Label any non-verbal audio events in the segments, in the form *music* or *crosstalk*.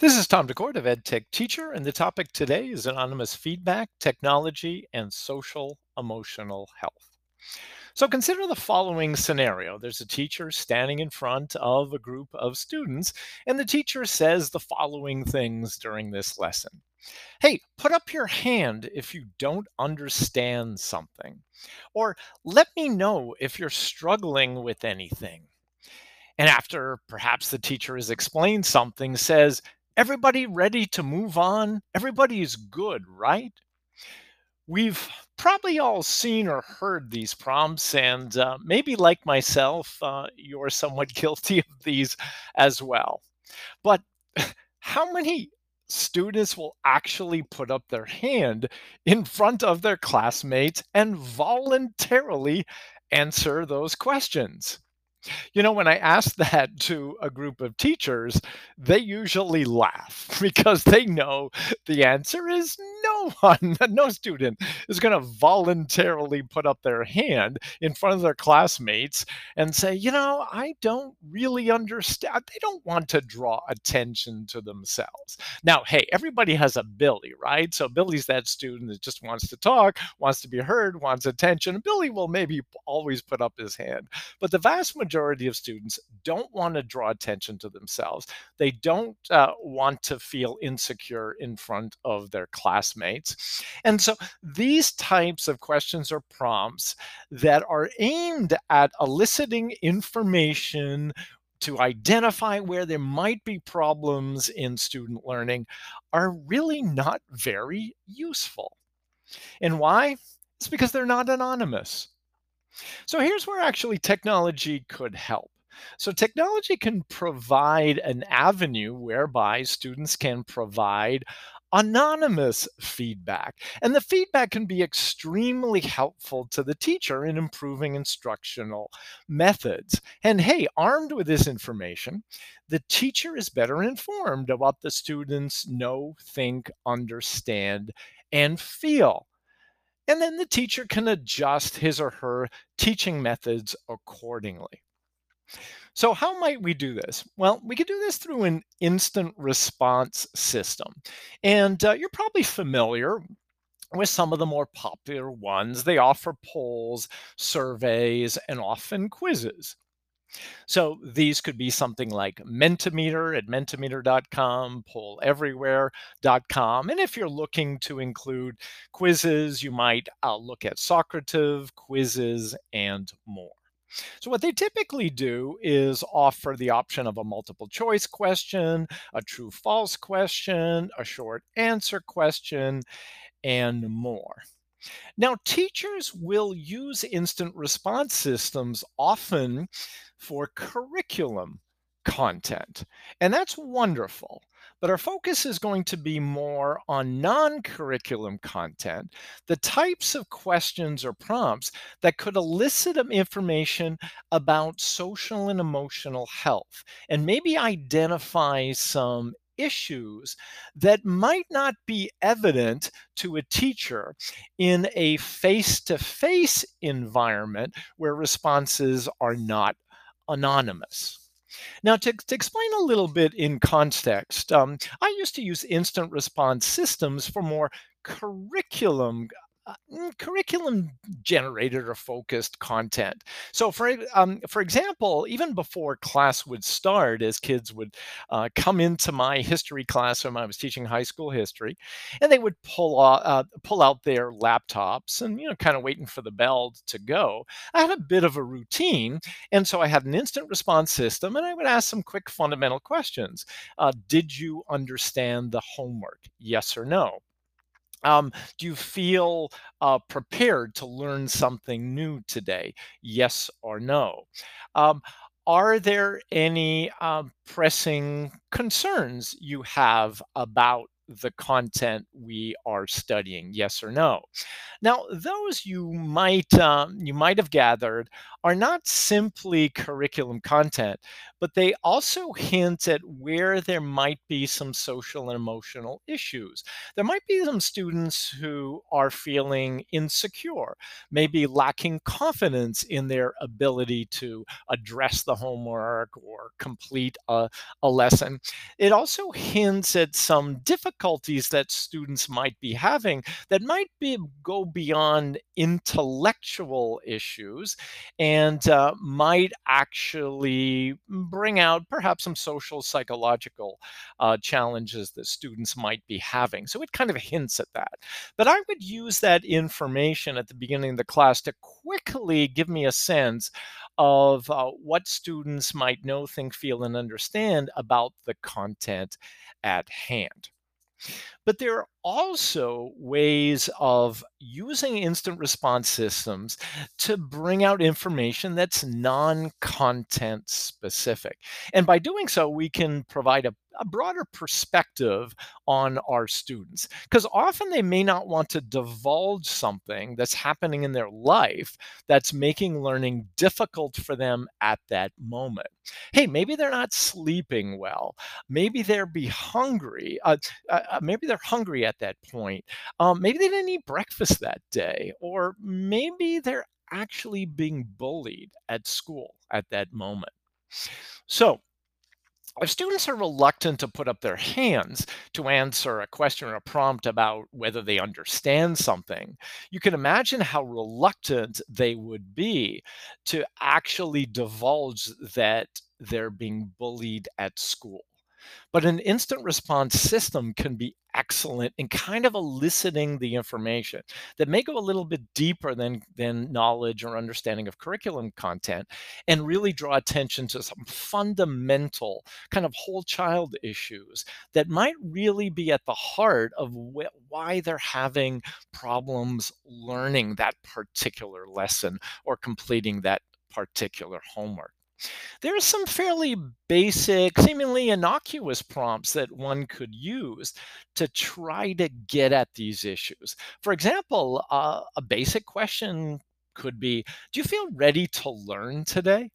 This is Tom Daccord of EdTech Teacher, and the topic today is anonymous feedback, technology, and social emotional health. So consider the following scenario. There's a teacher standing in front of a group of students, and the teacher says the following things during this lesson. Hey, put up your hand if you don't understand something. Or let me know if you're struggling with anything. And after perhaps the teacher has explained something, says, Everybody ready to move on? Everybody is good, right? We've probably all seen or heard these prompts, and uh, maybe like myself, uh, you're somewhat *laughs* guilty of these as well. But *laughs* how many students will actually put up their hand in front of their classmates and voluntarily answer those questions? You know, when I ask that to a group of teachers, they usually laugh *laughs* because they know the answer is no one, *laughs* no student is going to voluntarily put up their hand in front of their classmates and say, you know, I don't really understand. They don't want to draw attention to themselves. Now, hey, everybody has a Billy, right? So Billy's that student that just wants to talk, wants to be heard, wants attention. Billy will maybe always put up his hand. But the vast majority of students don't want to draw attention to themselves. They don't uh, want to feel insecure in front of their classmates classmates. And so these types of questions or prompts that are aimed at eliciting information to identify where there might be problems in student learning are really not very useful. And why? It's because they're not anonymous. So here's where actually technology could help. So, technology can provide an avenue whereby students can provide anonymous feedback. And the feedback can be extremely helpful to the teacher in improving instructional methods. And hey, armed with this information, the teacher is better informed about the students know, think, understand, and feel. And then the teacher can adjust his or her teaching methods accordingly. So, how might we do this? Well, we could do this through an instant response system. And uh, you're probably familiar with some of the more popular ones. They offer polls, surveys, and often quizzes. So these could be something like Mentimeter at mentimeter.com, polleverywhere.com. And if you're looking to include Quizizz, you might uh, look at Socrative, quizzes, and more. So, what they typically do is offer the option of a multiple choice question, a true false question, a short answer question, and more. Now, teachers will use instant response systems often for curriculum content, and that's wonderful. But our focus is going to be more on non curriculum content, the types of questions or prompts that could elicit information about social and emotional health, and maybe identify some issues that might not be evident to a teacher in a face to face environment where responses are not anonymous. Now, to, to explain a little bit in context, um, I used to use instant response systems for more curriculum curriculum generated or focused content. So, for um, for example, even before class would start, as kids would uh, come into my history classroom, I was teaching high school history, and they would pull out, uh, pull out their laptops and you know kind of waiting for the bell to go. I had a bit of a routine, and so I had an instant response system, and I would ask some quick fundamental questions. Uh, did you understand the homework? Yes or no? Um, do you feel uh, prepared to learn something new today? Yes or no? Um, are there any um, pressing concerns you have about the content we are studying? Yes or no? Now, those you might um, you might have gathered are not simply curriculum content, but they also hint at where there might be some social and emotional issues. There might be some students who are feeling insecure, maybe lacking confidence in their ability to address the homework or complete a, a lesson. It also hints at some difficulties that students might be having that might be go beyond intellectual issues and uh, might actually bring out perhaps some social psychological uh, challenges that students might be having. So it kind of hints at that. But I would use that information at the beginning of the class to quickly give me a sense of uh, what students might know, think, feel, and understand about the content at hand. But there are also ways of using instant response systems to bring out information that's non content specific. And by doing so, we can provide a, a broader perspective on our students because often they may not want to divulge something that's happening in their life that's making learning difficult for them at that moment. Hey, maybe they're not sleeping well. Maybe they're be hungry. Uh, uh, uh maybe they're hungry at that point. Um, maybe they didn't eat breakfast that day, or maybe they're actually being bullied at school at that moment. So, if students are reluctant to put up their hands to answer a question or a prompt about whether they understand something, you can imagine how reluctant they would be to actually divulge that they're being bullied at school. But an instant response system can be excellent in kind of eliciting the information that may go a little bit deeper than, than knowledge or understanding of curriculum content and really draw attention to some fundamental kind of whole child issues that might really be at the heart of wh- why they're having problems learning that particular lesson or completing that particular homework. There are some fairly basic, seemingly innocuous prompts that one could use to try to get at these issues. For example, uh, a basic question could be Do you feel ready to learn today?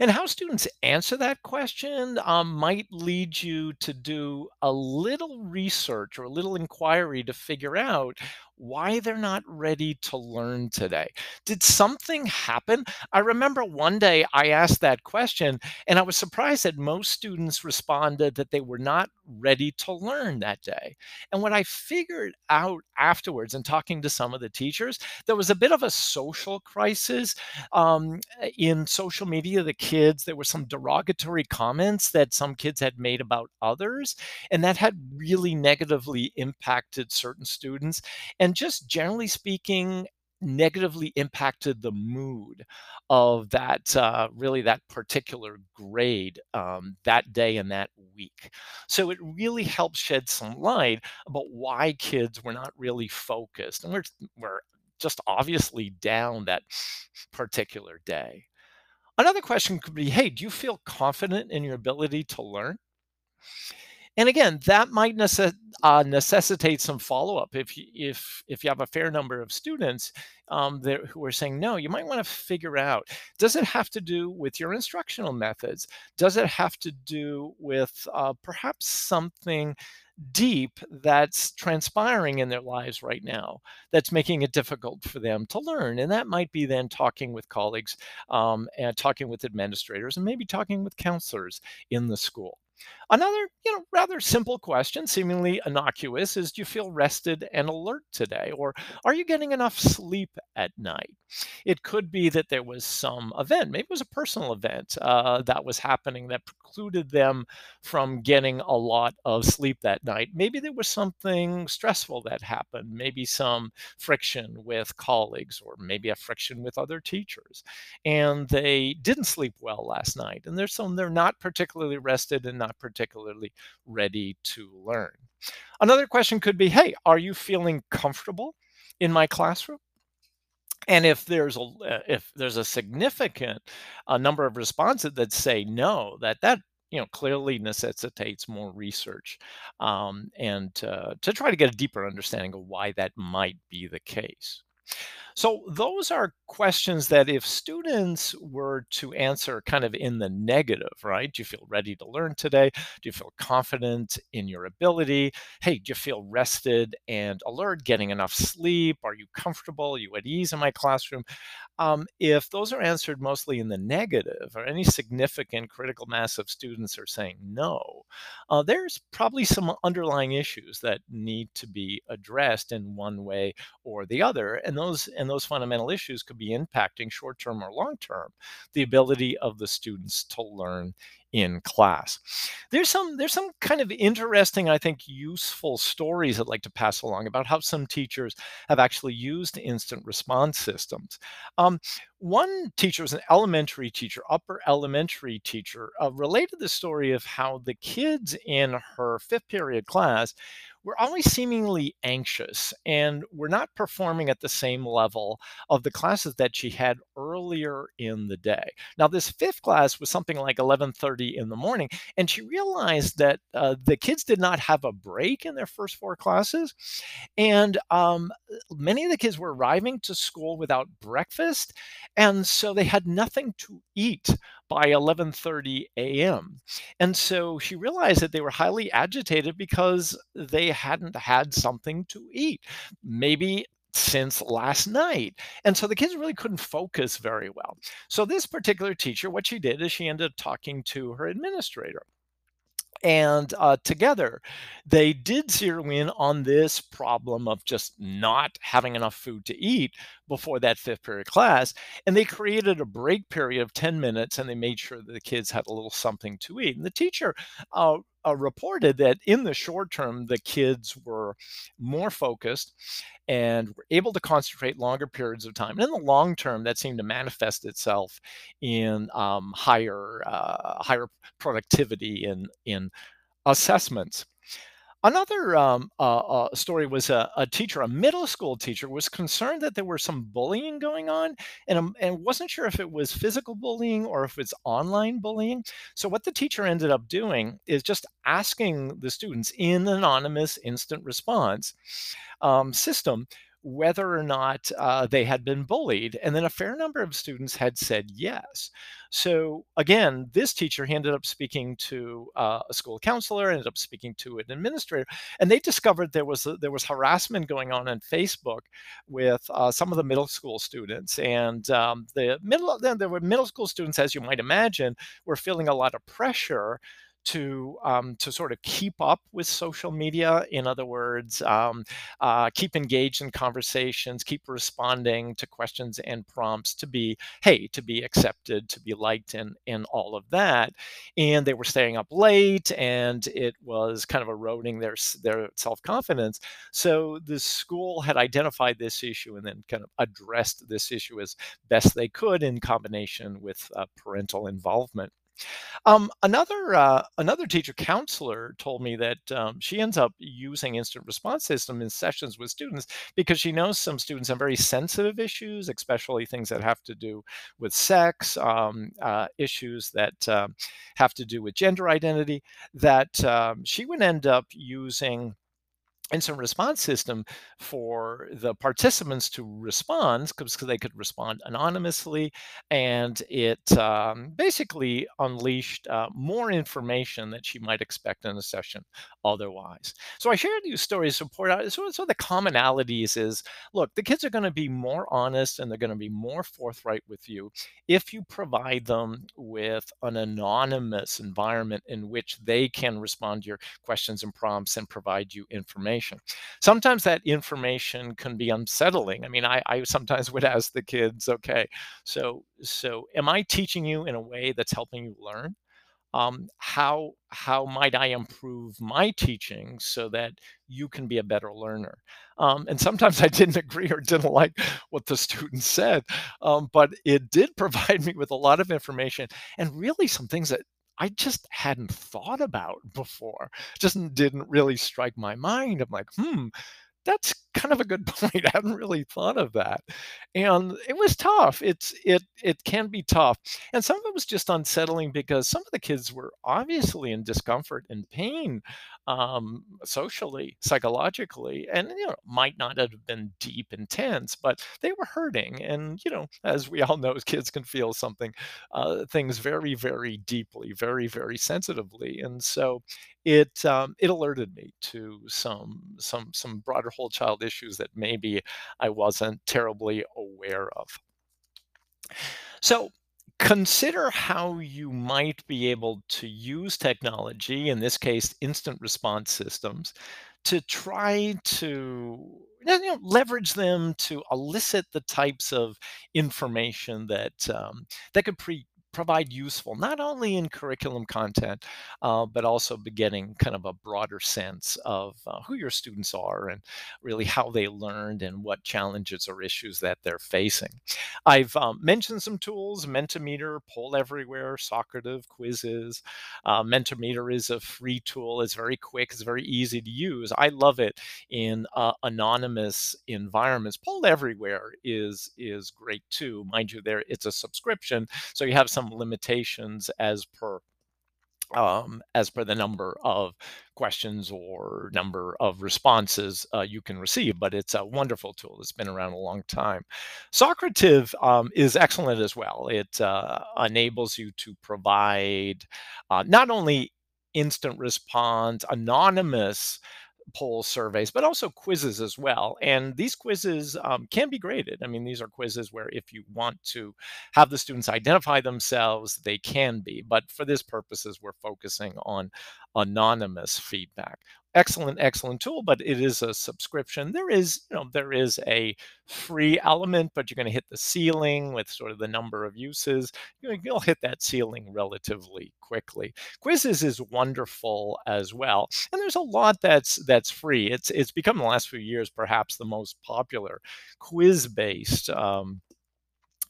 And how students answer that question um, might lead you to do a little research or a little inquiry to figure out why they're not ready to learn today. Did something happen? I remember one day I asked that question, and I was surprised that most students responded that they were not ready to learn that day. And what I figured out afterwards and talking to some of the teachers, there was a bit of a social crisis um, in social media. The kids, there were some derogatory comments that some kids had made about others, and that had really negatively impacted certain students. And just generally speaking, negatively impacted the mood of that uh, really that particular grade um, that day and that week. So it really helps shed some light about why kids were not really focused and we're, we're just obviously down that particular day. Another question could be hey do you feel confident in your ability to learn and again, that might necess- uh, necessitate some follow up. If you, if if you have a fair number of students um, who are saying no, you might want to figure out: does it have to do with your instructional methods? Does it have to do with uh, perhaps something deep that's transpiring in their lives right now that's making it difficult for them to learn and that might be then talking with colleagues um, and talking with administrators and maybe talking with counselors in the school Another, you know, rather simple question, seemingly innocuous, is do you feel rested and alert today? Or are you getting enough sleep at night? It could be that there was some event, maybe it was a personal event uh, that was happening that precluded them from getting a lot of sleep that night. Maybe there was something stressful that happened, maybe some friction with colleagues, or maybe a friction with other teachers, and they didn't sleep well last night. And there's some they're not particularly rested and not particularly ready to learn. Another question could be Hey, are you feeling comfortable in my classroom? And if there's a uh, if there's a significant uh, number of responses that say no, that that you know clearly necessitates more research um, and uh, to try to get a deeper understanding of why that might be the case. So, those are questions that if students were to answer kind of in the negative, right? Do you feel ready to learn today? Do you feel confident in your ability? Hey, do you feel rested and alert, getting enough sleep? Are you comfortable? Are you at ease in my classroom? Um, if those are answered mostly in the negative, or any significant critical mass of students are saying no, uh, there's probably some underlying issues that need to be addressed in one way or the other. And those and those fundamental issues could be impacting short term or long term the ability of the students to learn in class. There's some there's some kind of interesting, I think, useful stories I'd like to pass along about how some teachers have actually used instant response systems. Um, one teacher was an elementary teacher, upper elementary teacher, uh, related the story of how the kids in her fifth period class were always seemingly anxious and we're not performing at the same level of the classes that she had earlier in the day. Now, this fifth class was something like 11:30 in the morning, and she realized that uh, the kids did not have a break in their first four classes, and um, many of the kids were arriving to school without breakfast, and so they had nothing to eat by 11:30 a.m. And so she realized that they were highly agitated because they hadn't had something to eat. Maybe since last night. And so the kids really couldn't focus very well. So this particular teacher, what she did is she ended up talking to her administrator and uh, together they did zero in on this problem of just not having enough food to eat before that fifth period class and they created a break period of 10 minutes and they made sure that the kids had a little something to eat and the teacher uh, uh, reported that in the short term the kids were more focused and were able to concentrate longer periods of time. And in the long term, that seemed to manifest itself in um, higher uh, higher productivity in in assessments. Another um, uh, uh, story was a, a teacher, a middle school teacher, was concerned that there were some bullying going on, and um, and wasn't sure if it was physical bullying or if it's online bullying. So what the teacher ended up doing is just asking the students in an anonymous instant response um, system whether or not uh, they had been bullied. And then a fair number of students had said yes. So again, this teacher ended up speaking to uh, a school counselor, ended up speaking to an administrator, and they discovered there was there was harassment going on on Facebook with uh, some of the middle school students. And um, the middle then there were middle school students, as you might imagine, were feeling a lot of pressure to um, to sort of keep up with social media. In other words, um, uh, keep engaged in conversations, keep responding to questions and prompts to be hey to be accepted, to be liked, and and all of that. And they were staying up late, and it was kind of eroding their their self confidence. So the school had identified this issue and then kind of addressed this issue as best they could in combination with uh, parental involvement. Um, another uh, another teacher counselor told me that um, she ends up using instant response system in sessions with students because she knows some students have very sensitive issues, especially things that have to do with sex, um, uh, issues that uh, have to do with gender identity. That um, she would end up using instant response system for the participants to respond because they could respond anonymously and it um, basically unleashed uh, more information that you might expect in a session otherwise. So i shared these stories to point out so, so the commonalities is look the kids are going to be more honest and they're going to be more forthright with you if you provide them with an anonymous environment in which they can respond to your questions and prompts and provide you information information. Sometimes that information can be unsettling. I mean, I, I sometimes *laughs* would ask the kids, okay, so so am I teaching you in a way that's helping you learn? Um, how how might I improve my teaching so that you can be a better learner? Um, and sometimes I didn't *laughs* agree or didn't like what the student said, um, but it did *laughs* provide me with a lot of information and really some things that I just hadn't thought about before. Just didn't really strike my mind. I'm like, hmm, that's kind of a good *laughs* point. I hadn't really thought of that. And it was tough. It's it it can be tough. And some of it was just unsettling because some of the kids were obviously in discomfort and pain um, socially, psychologically, and you know, might not have been deep, intense, but they were hurting. And you know, as we all know, *laughs* kids can feel something, uh, things very, very deeply, very, very sensitively. And so, it um, it alerted me to some some some broader whole child issues that maybe I wasn't terribly aware of. So consider how you might be able to use technology, in this case, instant response systems, to try to you know, leverage them to elicit the types of information that um, that could pre- provide useful, not only in curriculum content, uh, but also beginning kind of a broader sense of uh, who your students are and really how they learned and what challenges or issues that they're facing. I've um, mentioned some tools, Mentimeter, Poll Everywhere, Socrative, Quizizz. Uh, Mentimeter is a free tool. It's very quick. It's very easy to use. I love it in uh, anonymous environments. Poll Everywhere is is great too. Mind you, there it's a subscription, so you have some limitations as per um, as per the number of questions or number of responses uh, you can receive. But it's a wonderful tool. It's been around a long time. Socrative um, is excellent as well. It uh, enables you to provide uh, not only instant response, anonymous poll surveys, but also quizzes as well. And these quizzes um, can be graded. I mean, these are quizzes where if you want to have the students identify themselves, they can be. But for this purposes, we're focusing on anonymous feedback. Excellent excellent tool but it is a subscription. There is you know there is a free element but you're going to hit the ceiling with sort of the number of uses. You'll hit that ceiling relatively quickly. Quizizz is wonderful as well and there's a lot that's that's free. It's it's become the last few years perhaps the most popular quiz based um,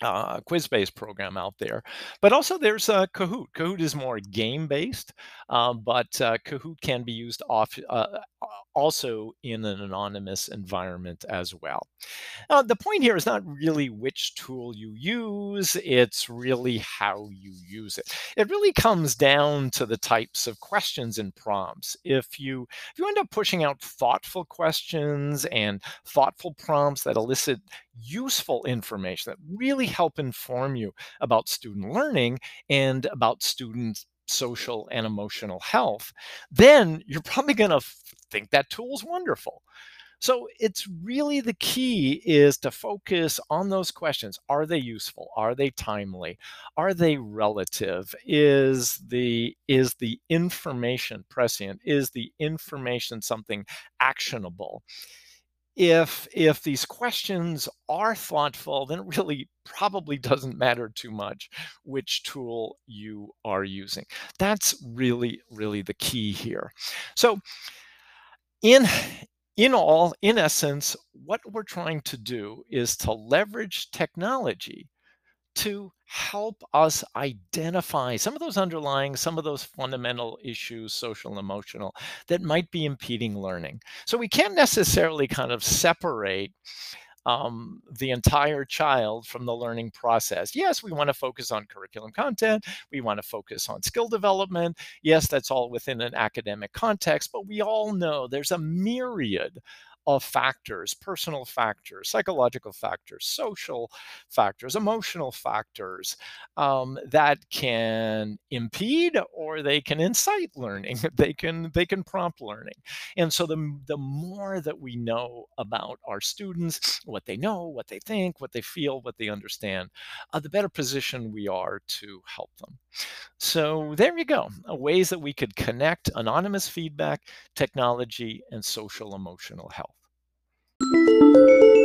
uh, quiz-based program out there. But also there's uh, Kahoot. Kahoot is more game-based, uh, but uh, Kahoot can be used off uh, also in an anonymous environment as well. The point here is not really which tool you use, it's really how you use it. It really comes down to the types of questions and prompts. If you if you end up pushing out thoughtful questions and thoughtful prompts that elicit useful information that really help inform you about student learning and about students social and emotional health, then you're probably going to think that tool's wonderful. So it's really the key is to focus on those questions. Are they useful? Are they timely? Are they relative? Is the is the information prescient? Is the information something actionable? If if these questions are thoughtful then it really probably doesn't matter too much which tool you are using. That's really really the key here. So in in all in essence what we're trying to do is to leverage technology to help us identify some of those underlying, some of those fundamental issues, social and emotional, that might be impeding learning. So we can't necessarily kind of separate um, the entire child from the learning process. Yes, we want to focus on curriculum content. We want to focus on skill development. Yes, that's all within an academic context, but we all know there's a myriad of factors personal factors, psychological factors, social factors, emotional factors um, that can impede or they can incite learning. *laughs* they can they can prompt learning. And so the, the more that we know about our students, what they know, what they think, what they feel, what they understand, uh, the better position we are to help them. So there you go, uh, ways that we could connect anonymous feedback, technology, and social emotional health. Música